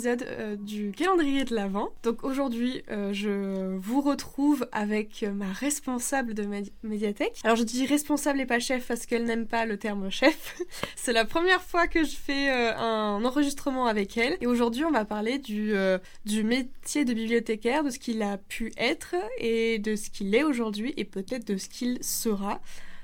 épisode euh, du calendrier de l'Avent. Donc aujourd'hui, euh, je vous retrouve avec ma responsable de médiathèque. Alors je dis responsable et pas chef parce qu'elle n'aime pas le terme chef. C'est la première fois que je fais euh, un enregistrement avec elle. Et aujourd'hui, on va parler du, du métier de bibliothécaire, de ce qu'il a pu être et de ce qu'il est aujourd'hui et peut-être de ce qu'il sera.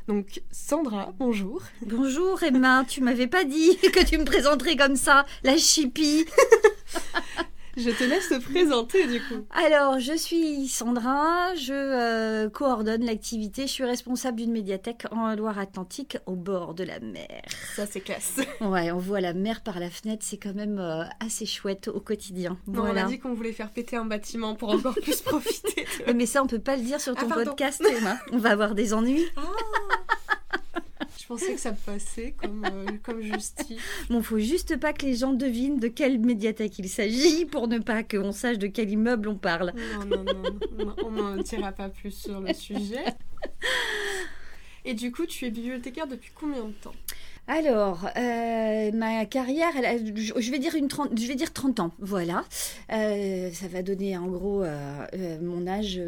Donc Sandra, bonjour. Bonjour Emma, tu m'avais pas dit que tu me présenterais comme ça, la chipie. Je te laisse te présenter du coup. Alors, je suis Sandra, je euh, coordonne l'activité, je suis responsable d'une médiathèque en Loire-Atlantique au bord de la mer. Ça, c'est classe. Ouais, on voit la mer par la fenêtre, c'est quand même euh, assez chouette au quotidien. On a dit qu'on voulait faire péter un bâtiment pour encore plus profiter. Mais ça, on peut pas le dire sur ton ah, podcast, Emma. On va avoir des ennuis. Ah. Je pensais que ça passait comme, euh, comme justice. Bon, faut juste pas que les gens devinent de quelle médiathèque il s'agit pour ne pas qu'on sache de quel immeuble on parle. Non, non, non, on n'en dira pas plus sur le sujet. Et du coup, tu es bibliothécaire depuis combien de temps? Alors, euh, ma carrière, je, vais dire une 30, je vais dire 30 ans, voilà. Euh, ça va donner en gros euh, mon âge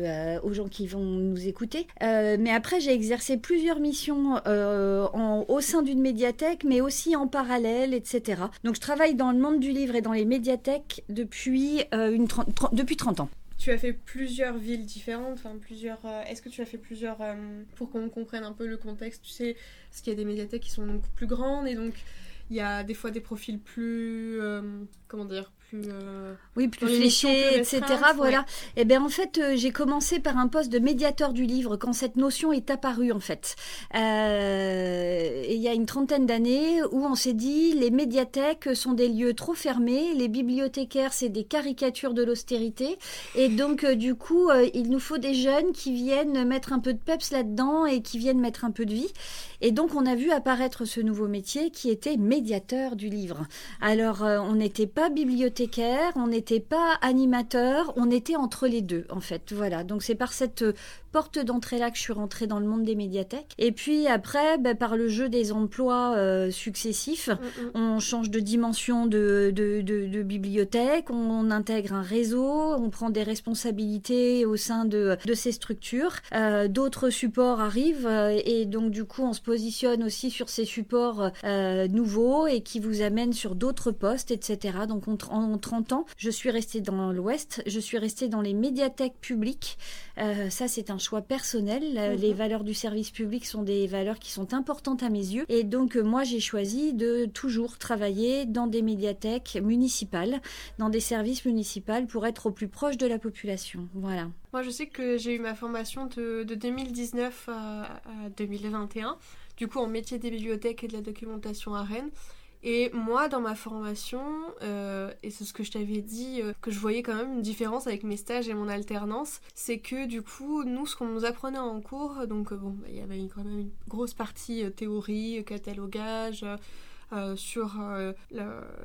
aux gens qui vont nous écouter. mais après, j'ai exercé plusieurs missions au sein d'une médiathèque, mais aussi en parallèle, etc. Donc, je travaille dans le monde du livre et dans les médiathèques depuis, une depuis 30 ans tu as fait plusieurs villes différentes, enfin plusieurs. Euh, est-ce que tu as fait plusieurs euh, pour qu'on comprenne un peu le contexte Tu sais, parce qu'il y a des médiathèques qui sont donc plus grandes et donc il y a des fois des profils plus euh, comment dire plus euh, oui plus fléchés etc. voilà. Et eh ben en fait euh, j'ai commencé par un poste de médiateur du livre quand cette notion est apparue en fait. Il y a une trentaine d'années où on s'est dit les médiathèques sont des lieux trop fermés les bibliothécaires c'est des caricatures de l'austérité. Et donc du coup il nous faut des jeunes qui viennent mettre un peu de peps là-dedans et qui viennent mettre un peu de vie et donc on a vu apparaître ce nouveau métier qui était médiateur du livre. Alors, euh, on n'était pas bibliothécaire, on n'était pas animateur, on était entre les deux, en fait. Voilà. Donc, c'est par cette porte d'entrée là que je suis rentrée dans le monde des médiathèques. Et puis après, ben, par le jeu des emplois euh, successifs, mm, mm. on change de dimension de, de, de, bibliothèque, on, intègre un réseau, on prend des responsabilités au sein de, de ces structures. Euh, d'autres supports arrivent euh, et donc du coup on se positionne aussi sur ces supports nouveaux et qui vous amènent sur d'autres postes, etc. Donc en 30 ans, je suis restée dans l'Ouest, je suis restée dans les médiathèques publiques. ça c'est un choix personnel. Mhm. Les valeurs du service public sont des valeurs qui sont importantes à mes yeux. Et donc, euh, moi, j'ai choisi de toujours travailler dans des médiathèques municipales, dans des services municipaux pour être au plus proche de la population. Voilà. Moi, je sais que j'ai eu ma formation de, 2019 à, à 2021 du coup en métier des bibliothèques et de la documentation à Rennes. Et moi, dans ma formation, euh, et c'est ce que je t'avais dit, euh, que je voyais quand même une différence avec mes stages et mon alternance, c'est que du coup, nous, ce qu'on nous apprenait en cours, donc euh, bon, bah, il y avait quand même une grosse partie théorie, catalogage, sur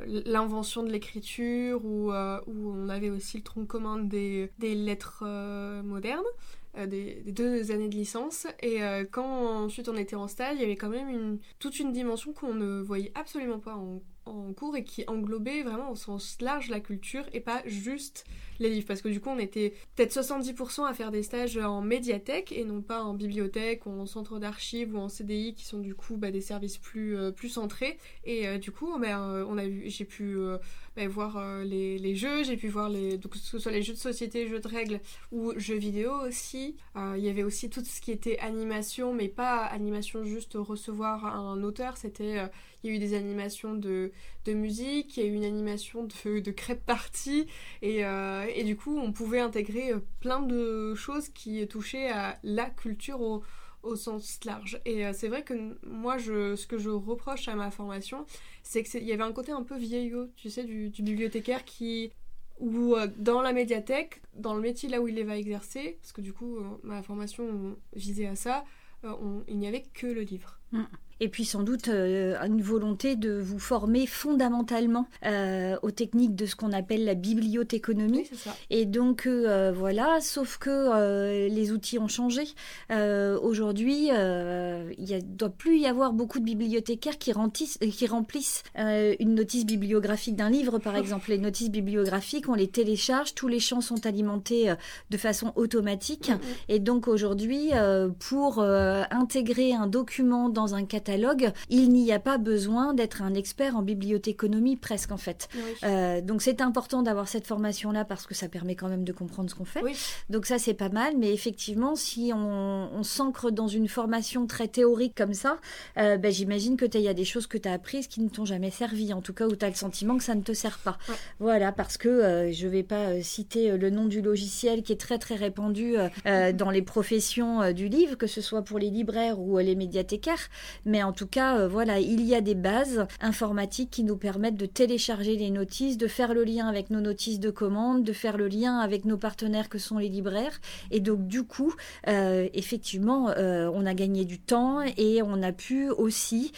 l'invention de l'écriture, où, on avait aussi le tronc commun des lettres modernes. Euh, des, deux années de licence. Et euh, quand ensuite on était en stage, il y avait quand même une, toute une dimension qu'on ne voyait absolument pas en, en cours et qui englobait vraiment au sens large la culture et pas juste les livres. Parce que du coup, on était peut-être 70% à faire des stages en médiathèque et non pas en bibliothèque ou en centre d'archives ou en CDI qui sont du coup bah, des services plus, euh, centrés. Et du coup, ben, on a j'ai pu bah, voir euh, les, jeux, j'ai pu voir les, que ce soit les jeux de société, jeux de règles ou jeux vidéo aussi. Euh, il y avait aussi tout ce qui était animation, mais pas animation juste recevoir un auteur, c'était... Euh, il y a eu des animations de, musique, il y a eu une animation de, de crêpe party, et, et du coup on pouvait intégrer plein de choses qui touchaient à la culture au, sens large. Et euh, c'est vrai que moi, je, ce que je reproche à ma formation, c'est qu'il y avait un côté un peu vieillot, tu sais, du, bibliothécaire qui ou euh, dans la médiathèque, dans le métier là où il va exercer, parce que du coup, euh, ma formation visait à ça, il n'y avait que le livre. Mm et puis sans doute euh, une volonté de vous former fondamentalement euh, aux techniques de ce qu'on appelle la bibliothéconomie. Et donc euh, voilà, sauf que les outils ont changé. Aujourd'hui, il ne doit plus y avoir beaucoup de bibliothécaires qui, qui remplissent une notice bibliographique d'un livre, par exemple. Les notices bibliographiques, on les télécharge, tous les champs sont alimentés de façon automatique. Et donc aujourd'hui, pour intégrer un document dans un catalogue, il n'y a pas besoin d'être un expert en bibliothéconomie presque en fait. Euh, donc c'est important d'avoir cette formation-là parce que ça permet quand même de comprendre ce qu'on fait. Donc ça c'est pas mal, mais effectivement si on, s'ancre dans une formation très théorique comme ça, euh, ben, j'imagine que il y a des choses que tu as apprises qui ne t'ont jamais servi, en tout cas où tu as le sentiment que ça ne te sert pas. Voilà, parce que euh, je vais pas citer le nom du logiciel qui est très très répandu dans les professions du livre, que ce soit pour les libraires ou les médiathécaires, mais en tout cas, euh, voilà, il y a des bases informatiques qui nous permettent de télécharger les notices, de faire le lien avec nos notices de commande, de faire le lien avec nos partenaires que sont les libraires. Et donc, du coup, euh, effectivement, euh, on a gagné du temps et on a pu aussi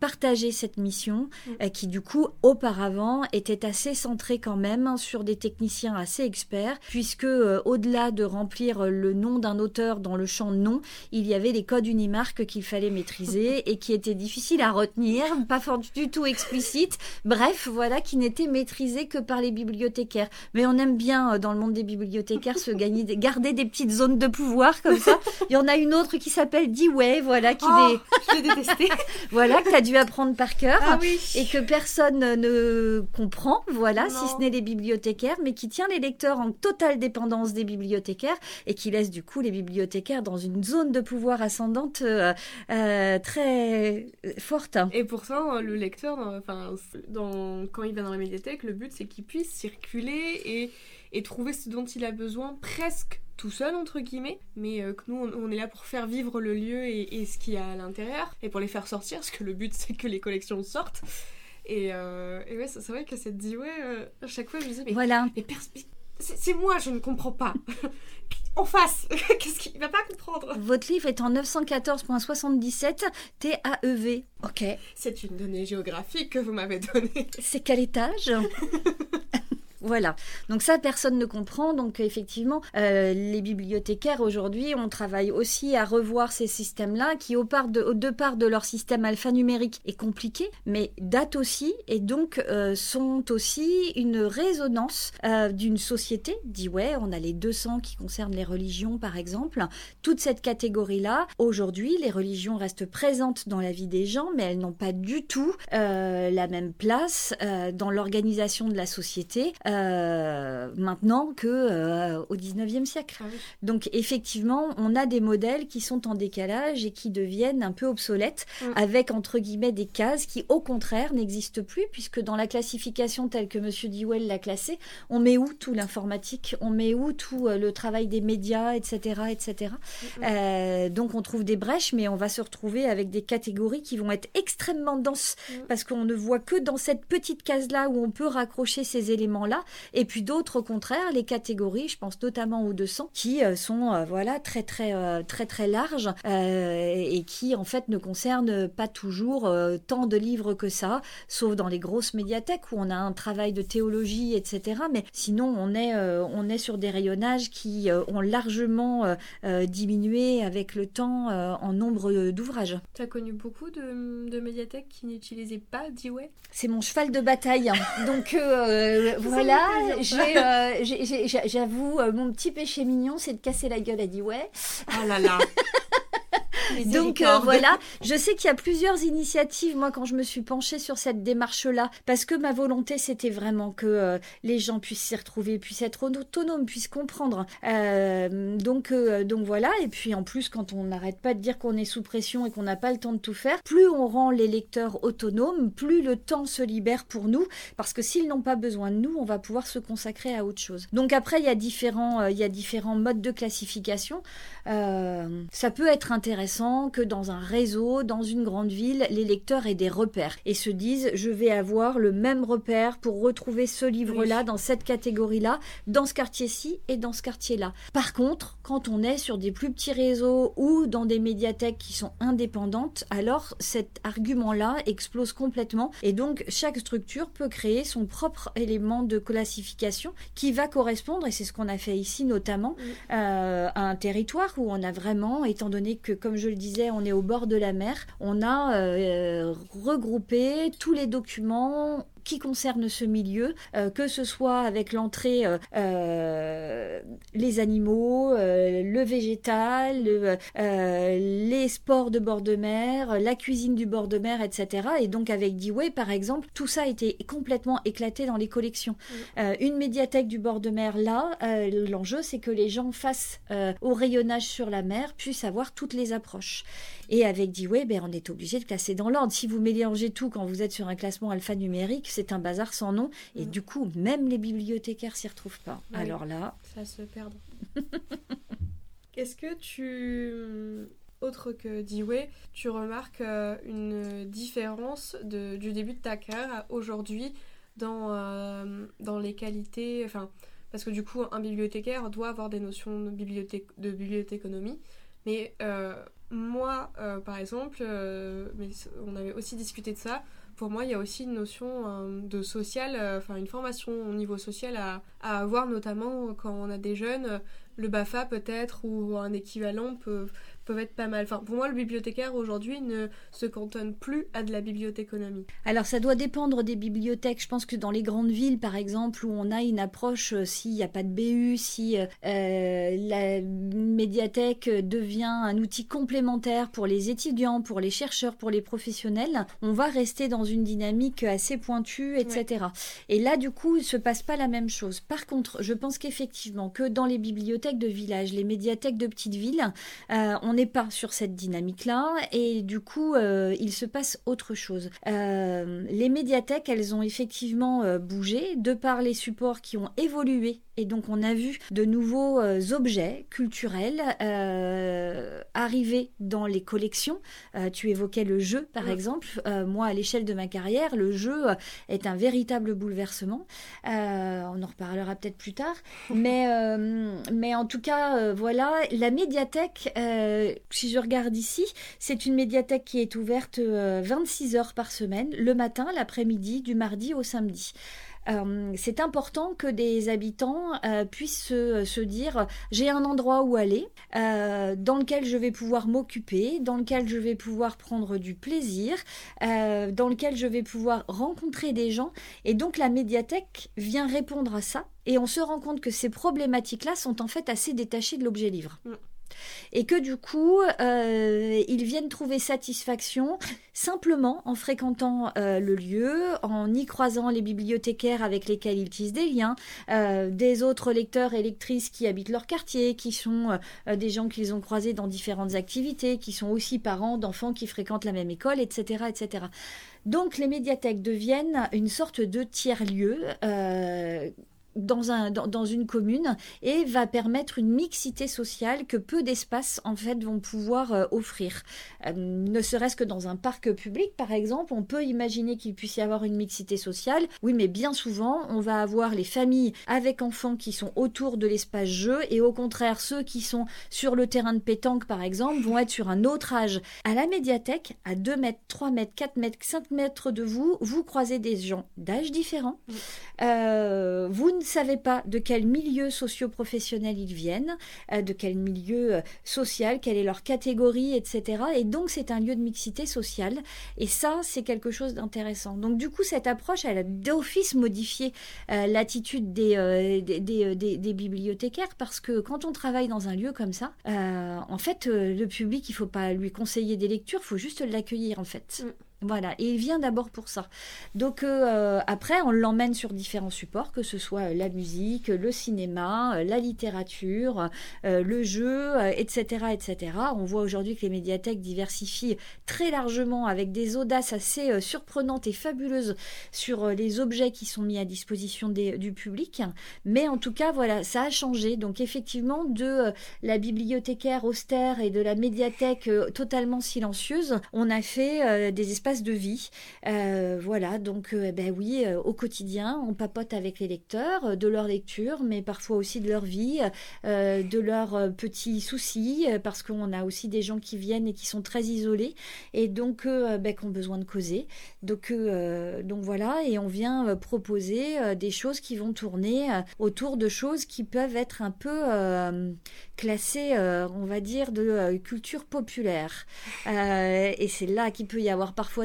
partager cette mission qui, du coup, auparavant, était assez centrée quand même sur des techniciens assez experts, puisque au-delà de remplir le nom d'un auteur dans le champ nom, il y avait les codes Unimark qu'il fallait maîtriser et qui était difficile à retenir, pas du tout explicite. Bref, voilà, qui n'était maîtrisé que par les bibliothécaires. Mais on aime bien euh, dans le monde des bibliothécaires se gagner, garder des petites zones de pouvoir comme ça. Il y en a une autre qui s'appelle D-Way, voilà, qui oh, détesté. voilà, que tu as dû apprendre par cœur ah et que personne ne comprend, voilà, si ce n'est les bibliothécaires, mais qui tient les lecteurs en totale dépendance des bibliothécaires et qui laisse du coup les bibliothécaires dans une zone de pouvoir ascendante euh, euh, très forte. Et pourtant, le lecteur, enfin, dans, quand il va dans la médiathèque, le but c'est qu'il puisse circuler et, et, trouver ce dont il a besoin presque tout seul entre guillemets, mais euh, que nous on, est là pour faire vivre le lieu et, ce qu'il y a à l'intérieur et pour les faire sortir, parce que le but c'est que les collections sortent. Et, euh, et ouais, c'est vrai que cette dit ouais, euh, à chaque fois je me disais mais, voilà. mais c'est moi, je ne comprends pas. en face, qu'est-ce qu'il va pas comprendre? Votre livre est en 914.77 TAEV. Ok. C'est une donnée géographique que vous m'avez donnée. C'est quel étage? Voilà. Donc ça, personne ne comprend. Donc effectivement, euh, les bibliothécaires aujourd'hui, on travaille aussi à revoir ces systèmes-là qui, au, part de, au de leur système alphanumérique, est compliqué, mais datent aussi et donc euh, sont aussi une résonance euh, d'une société. Dit ouais, on a les 200 qui concernent les religions, par exemple. Toute cette catégorie-là, aujourd'hui, les religions restent présentes dans la vie des gens, mais elles n'ont pas du tout la même place dans l'organisation de la société. Euh, maintenant que euh, au 19e siècle. Ah Donc effectivement, on a des modèles qui sont en décalage et qui deviennent un peu obsolètes mm. avec entre guillemets des cases qui au contraire n'existent plus puisque dans la classification telle que monsieur Dewell l'a classée, on met où tout l'informatique, on met où tout euh, le travail des médias, etc., etc. Mm, mm. donc on trouve des brèches, mais on va se retrouver avec des catégories qui vont être extrêmement denses parce qu'on ne voit que dans cette petite case là où on peut raccrocher ces éléments là et puis d'autres, au contraire, les catégories, je pense notamment aux 200, qui euh, sont euh, voilà très très euh, très très larges et qui en fait ne concernent pas toujours tant de livres que ça, sauf dans les grosses médiathèques où on a un travail de théologie, etc. Mais sinon, on est on est sur des rayonnages qui ont largement diminué avec le temps en nombre d'ouvrages. Tu as connu beaucoup de, médiathèques qui n'utilisaient pas Dewey? C'est mon cheval de bataille. Hein. Donc voilà, euh, j'avoue, euh, mon petit péché mignon, c'est de casser la gueule à Dewey. Oh là là Donc euh, voilà, je sais qu'il y a plusieurs initiatives, moi, quand je me suis penchée sur cette démarche-là, parce que ma volonté, c'était vraiment que euh, les gens puissent s'y retrouver, puissent être autonomes, puissent comprendre. Euh, donc, donc voilà, et puis en plus, quand on n'arrête pas de dire qu'on est sous pression et qu'on n'a pas le temps de tout faire, plus on rend les lecteurs autonomes, plus le temps se libère pour nous, parce que s'ils n'ont pas besoin de nous, on va pouvoir se consacrer à autre chose. Donc après, il y a différents, il y a différents modes de classification. ça peut être intéressant intéressant que dans un réseau, dans une grande ville, les lecteurs aient des repères et se disent je vais avoir le même repère pour retrouver ce livre-là dans cette catégorie-là, dans ce quartier-ci et dans ce quartier-là. Par contre, quand on est sur des plus petits réseaux ou dans des médiathèques qui sont indépendantes, alors cet argument-là explose complètement et donc chaque structure peut créer son propre élément de classification qui va correspondre, et c'est ce qu'on a fait ici notamment, euh, à un territoire où on a vraiment, étant donné que, comme je disais, on est au bord de la mer, on a euh, regroupé tous les documents qui concerne ce milieu, euh, que ce soit avec l'entrée euh, euh, les animaux, le végétal, les sports de bord de mer, la cuisine du bord de mer, etc. Et donc avec Dewey, par exemple, tout ça a été complètement éclaté dans les collections. une médiathèque du bord de mer, là, l'enjeu, c'est que les gens face au rayonnage sur la mer puissent avoir toutes les approches. Et avec Dewey, ben, on est obligé de classer dans l'ordre. Si vous mélangez tout quand vous êtes sur un classement alphanumérique, c'est un bazar sans nom. Et mm. du coup, même les bibliothécaires s'y retrouvent pas. Alors là. Ça se perd. Est-ce que tu autre que Dewey, tu remarques euh, une différence de, du début de ta carrière à aujourd'hui dans, euh, dans les qualités, enfin, parce que du coup, un bibliothécaire doit avoir des notions de, bibliothèque, de bibliothéconomie, mais euh, moi, par exemple, mais on avait aussi discuté de ça, pour moi, il y a aussi une notion euh, de social, euh, enfin une formation au niveau social à, à, avoir, notamment quand on a des jeunes. Le BAFA peut-être ou un équivalent peut peuvent être pas mal. Enfin, pour moi, le bibliothécaire aujourd'hui ne se cantonne plus à de la bibliothéconomie. Alors, ça doit dépendre des bibliothèques. Je pense que dans les grandes villes, par exemple, où on a une approche, euh, s'il n'y a pas de BU, si euh, la médiathèque devient un outil complémentaire pour les étudiants, pour les chercheurs, pour les professionnels, on va rester dans une dynamique assez pointue, etc. Et là, du coup, il ne se passe pas la même chose. Par contre, je pense qu'effectivement, que dans les bibliothèques de village, les médiathèques de petites villes, euh, on pas sur cette dynamique-là et du coup, euh, il se passe autre chose. Euh, les médiathèques, elles ont effectivement euh, bougé de par les supports qui ont évolué et donc on a vu de nouveaux objets culturels arriver dans les collections. tu évoquais le jeu, par exemple. moi, à l'échelle de ma carrière, le jeu est un véritable bouleversement. on en reparlera peut-être plus tard. Mais, mais en tout cas, voilà, la médiathèque si je regarde ici, c'est une médiathèque qui est ouverte 26 euh, heures par semaine, le matin, l'après-midi, du mardi au samedi. Euh, c'est important que des habitants euh, puissent se, dire j'ai un endroit où aller, dans lequel je vais pouvoir m'occuper, dans lequel je vais pouvoir prendre du plaisir, dans lequel je vais pouvoir rencontrer des gens. Et donc la médiathèque vient répondre à ça. Et on se rend compte que ces problématiques-là sont en fait assez détachées de l'objet livre. Mm et que du coup, euh, ils viennent trouver satisfaction simplement en fréquentant euh, le lieu, en y croisant les bibliothécaires avec lesquels ils tissent des liens, euh, des autres lecteurs et lectrices qui habitent leur quartier, qui sont des gens qu'ils ont croisés dans différentes activités, qui sont aussi parents d'enfants qui fréquentent la même école, etc., etc. Donc les médiathèques deviennent une sorte de tiers-lieu dans, un, dans, une commune et va permettre une mixité sociale que peu d'espaces en fait vont pouvoir euh, offrir. Euh, ne serait-ce que dans un parc public par exemple, on peut imaginer qu'il puisse y avoir une mixité sociale. Oui, mais bien souvent, on va avoir les familles avec enfants qui sont autour de l'espace jeu et au contraire ceux qui sont sur le terrain de pétanque par exemple vont être sur un autre âge. À la médiathèque, à 2 mètres, 3 mètres, 4 mètres, 5 mètres de vous, vous croisez des gens d'âge différents. Euh, vous ne savez pas de quel milieu socio-professionnel ils viennent, euh, de quel milieu euh, social, quelle est leur catégorie, etc. Et donc c'est un lieu de mixité sociale. Et ça, c'est quelque chose d'intéressant. Donc du coup, cette approche, elle a d'office modifié l'attitude des, des, des, bibliothécaires parce que quand on travaille dans un lieu comme ça, en fait, le public, il faut pas lui conseiller des lectures, il faut juste l'accueillir en fait. Mm. Voilà, et il vient d'abord pour ça. Donc euh, après, on l'emmène sur différents supports, que ce soit la musique, le cinéma, la littérature, le jeu, etc., etc. On voit aujourd'hui que les médiathèques diversifient très largement avec des audaces assez surprenantes et fabuleuses sur les objets qui sont mis à disposition du public. Mais en tout cas, voilà, ça a changé. Donc effectivement, de la bibliothécaire austère et de la médiathèque totalement silencieuse, on a fait des espaces de vie. Euh, voilà, donc euh, eh ben oui, euh, au quotidien, on papote avec les lecteurs, de leur lecture, mais parfois aussi de leur vie, de leurs petits soucis, parce qu'on a aussi des gens qui viennent et qui sont très isolés, et donc ben, qui ont besoin de causer. Donc, donc voilà, et on vient proposer des choses qui vont tourner autour de choses qui peuvent être un peu classées, on va dire, de culture populaire. et c'est là qu'il peut y avoir parfois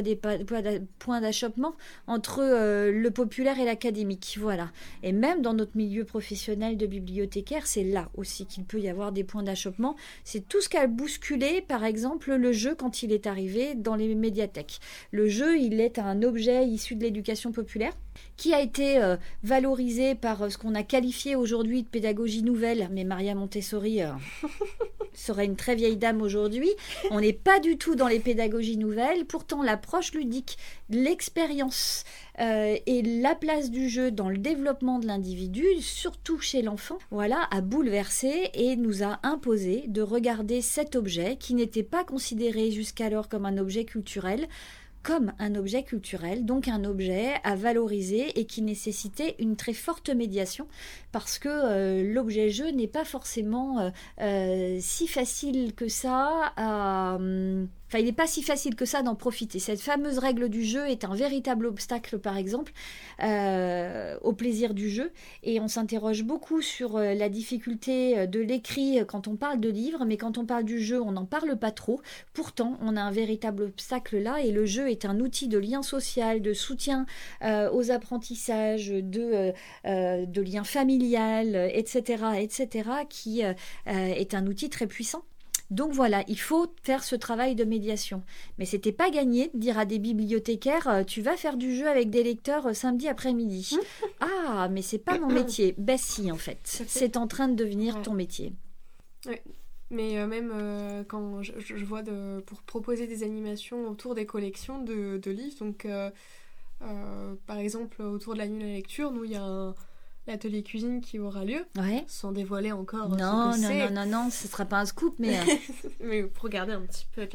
points d'achoppement entre euh, le populaire et l'académique. Voilà. Et même dans notre milieu professionnel de bibliothécaire, c'est là aussi qu'il peut y avoir des points d'achoppement. C'est tout ce qu'a bousculé, par exemple, le jeu quand il est arrivé dans les médiathèques. Le jeu, il est un objet issu de l'éducation populaire qui a été euh, valorisé par euh, ce qu'on a qualifié aujourd'hui de pédagogie nouvelle, mais Maria Montessori euh, serait une très vieille dame aujourd'hui. On n'est pas du tout dans les pédagogies nouvelles, pourtant l'approche ludique, l'expérience et la place du jeu dans le développement de l'individu, surtout chez l'enfant, voilà, a bouleversé et nous a imposé de regarder cet objet qui n'était pas considéré jusqu'alors comme un objet culturel comme un objet culturel, donc un objet à valoriser et qui nécessitait une très forte médiation parce que euh, l'objet jeu n'est pas forcément euh, euh, si facile que ça à... Hum, Enfin, il n'est pas si facile que ça d'en profiter. Cette fameuse règle du jeu est un véritable obstacle, par exemple, euh, au plaisir du jeu. Et on s'interroge beaucoup sur euh, la difficulté euh, de l'écrit quand on parle de livres, mais quand on parle du jeu, on n'en parle pas trop. Pourtant, on a un véritable obstacle là, et le jeu est un outil de lien social, de soutien aux apprentissages, de, lien familial, etc., etc., qui est un outil très puissant. Donc voilà, il faut faire ce travail de médiation. Mais c'était pas gagné de dire à des bibliothécaires euh, tu vas faire du jeu avec des lecteurs euh, samedi après-midi. ah, mais c'est pas mon métier. Ben si en fait, c'est en train de devenir ton métier. Oui. Mais euh, même quand je, vois de, pour proposer des animations autour des collections de, livres, donc par exemple autour de la nuit de la lecture, nous il y a un, l'atelier cuisine qui aura lieu, sans dévoiler encore non, ce que non, non, non, non, ce sera pas un scoop, mais... Euh, mais pour regarder un petit peu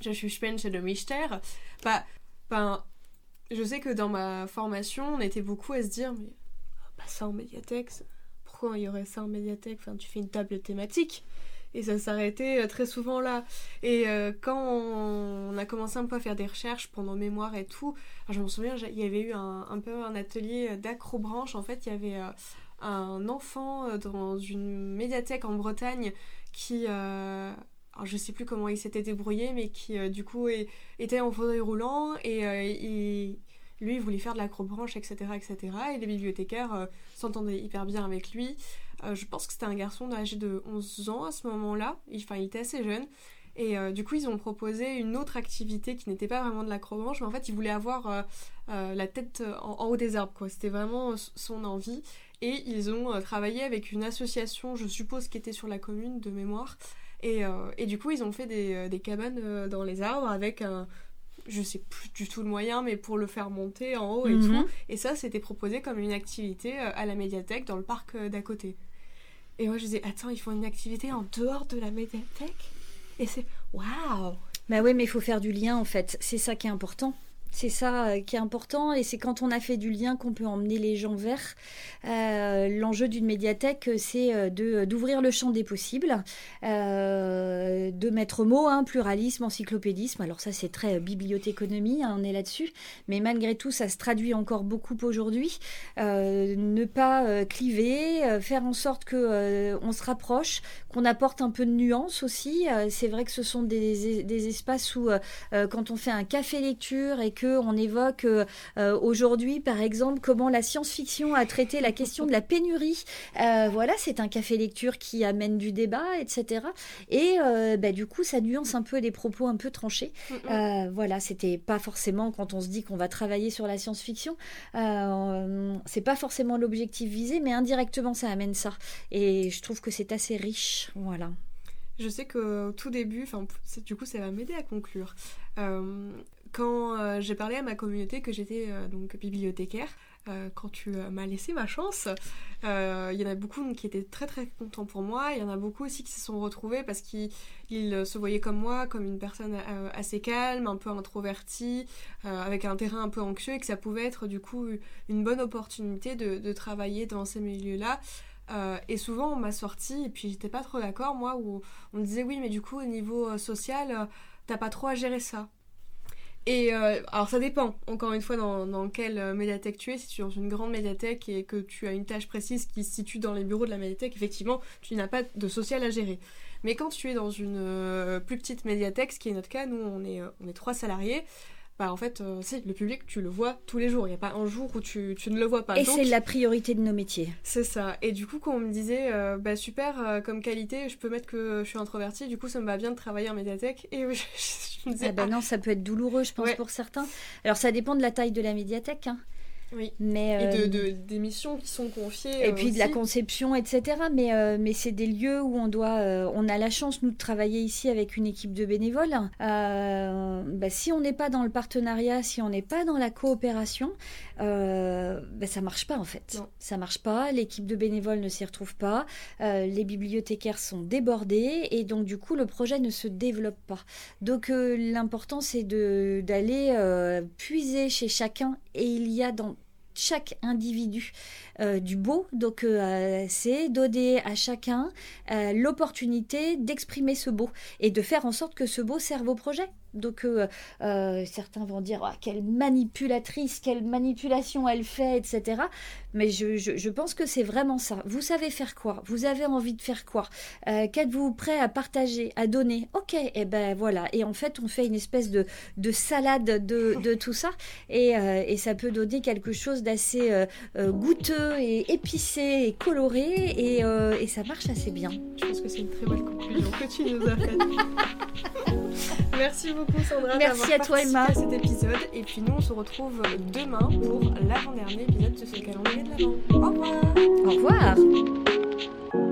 je suis chez le mystère, bah, ben, je sais que dans ma formation, on était beaucoup à se dire, mais pas ça en médiathèque, pourquoi il y aurait ça en médiathèque? Enfin, tu fais une table thématique et ça s'arrêtait euh, très souvent là. Et euh, quand on a commencé un peu à faire des recherches pendant mémoire et tout, je me souviens, il y avait eu un, peu un atelier d'acrobranche. En fait, il y avait euh, un enfant dans une médiathèque en Bretagne qui alors je sais plus comment il s'était débrouillé, mais qui du coup était en fauteuil roulant et lui il voulait faire de l'acrobranche, etc., etc. Et les bibliothécaires s'entendaient hyper bien avec lui. Euh, je pense que c'était un garçon âgé de 11 ans à ce moment-là. Enfin, il était assez jeune. Et euh, du coup, ils ont proposé une autre activité qui n'était pas vraiment de l'acrobranche, mais en fait, il voulait avoir euh, la tête en, haut des arbres, quoi. C'était vraiment son envie. Et ils ont travaillé avec une association, je suppose, qui était sur la commune de mémoire. Et, et du coup, ils ont fait des, des, cabanes dans les arbres avec un. Je sais plus du tout le moyen, mais pour le faire monter en haut et mhm. tout. Et ça, c'était proposé comme une activité à la médiathèque dans le parc d'à côté. Et moi, je disais, attends, ils font une activité en dehors de la médiathèque? Et c'est waouh Bah oui, mais il faut faire du lien en fait. C'est ça qui est important. C'est ça euh, qui est important et c'est quand on a fait du lien qu'on peut emmener les gens vers. Euh, l'enjeu d'une médiathèque, c'est euh, de d'ouvrir le champ des possibles, de mettre mot, hein, pluralisme, encyclopédisme. Alors ça, c'est très bibliothéconomie, hein, on est là-dessus. Mais malgré tout, ça se traduit encore beaucoup aujourd'hui. ne pas cliver, faire en sorte que on se rapproche, qu'on apporte un peu de nuance aussi. c'est vrai que ce sont des, des espaces où, quand on fait un café lecture et que qu'on évoque aujourd'hui, par exemple, comment la science-fiction a traité la question de la pénurie. voilà, c'est un café lecture qui amène du débat, etc. Et bah, du coup, ça nuance un peu les propos un peu tranchés. voilà, c'était pas forcément quand on se dit qu'on va travailler sur la science-fiction, c'est pas forcément l'objectif visé, mais indirectement ça amène ça. Et je trouve que c'est assez riche, voilà. Je sais qu'au tout début, enfin, du coup, ça va m'aider à conclure. Euh, quand euh, j'ai parlé à ma communauté que j'étais euh, donc bibliothécaire, quand tu m'as laissé ma chance, il y en a beaucoup qui étaient très très contents pour moi. Il y en a beaucoup aussi qui se sont retrouvés parce qu'ils se voyaient comme moi, comme une personne assez calme, un peu introvertie, avec un terrain un peu anxieux et que ça pouvait être du coup une bonne opportunité de, travailler dans ces milieux-là. Euh, et souvent on m'a sorti, et puis j'étais pas trop d'accord, moi, où on me disait oui, mais du coup, au niveau euh, social, euh, t'as pas trop à gérer ça. Et alors ça dépend, encore une fois, dans, quelle médiathèque tu es. Si tu es dans une grande médiathèque et que tu as une tâche précise qui se situe dans les bureaux de la médiathèque, effectivement, tu n'as pas de social à gérer. Mais quand tu es dans une plus petite médiathèque, ce qui est notre cas, nous on est, on est trois salariés, bah en fait, euh, le public, tu le vois tous les jours. Il n'y a pas un jour où tu, tu ne le vois pas. Et c'est la priorité de nos métiers. C'est ça. Et du coup, quand on me disait, euh, bah super, euh, comme qualité, je peux mettre que je suis introvertie, du coup, ça me va bien de travailler en médiathèque. Et je, me disais. Ah bah non, ça peut être douloureux, je pense, pour certains. Alors, ça dépend de la taille de la médiathèque. Hein. Oui. Mais, et de, euh, des missions qui sont confiées. Et puis de la conception, etc. Mais, euh, mais c'est des lieux où on doit. Euh, on a la chance, nous, de travailler ici avec une équipe de bénévoles. Bah, si on n'est pas dans le partenariat, si on n'est pas dans la coopération, bah, ça marche pas en fait. Non. Ça marche pas. L'équipe de bénévoles ne s'y retrouve pas. les bibliothécaires sont débordés et donc du coup le projet ne se développe pas. Donc l'important c'est d'aller puiser chez chacun et il y a dans chaque individu euh, du beau. Donc, euh, c'est donner à chacun euh, l'opportunité d'exprimer ce beau et de faire en sorte que ce beau serve au projet. Donc euh, euh, certains vont dire ah, quelle manipulatrice, quelle manipulation elle fait, etc. Mais je, pense que c'est vraiment ça. Vous savez faire quoi? Vous avez envie de faire quoi? Euh, Qu'êtes-vous prêt à partager, à donner? Ok, et eh ben voilà. Et en fait, on fait une espèce de, salade de, tout ça. Et, et, ça peut donner quelque chose d'assez goûteux et épicé et coloré. Et, et, ça marche assez bien. Je pense que c'est une très bonne conclusion que tu nous as faite. Merci beaucoup. Sandra Merci à toi Emma à cet épisode et puis nous on se retrouve demain pour l'avant-dernier épisode de ce calendrier de l'avant. Au revoir Au revoir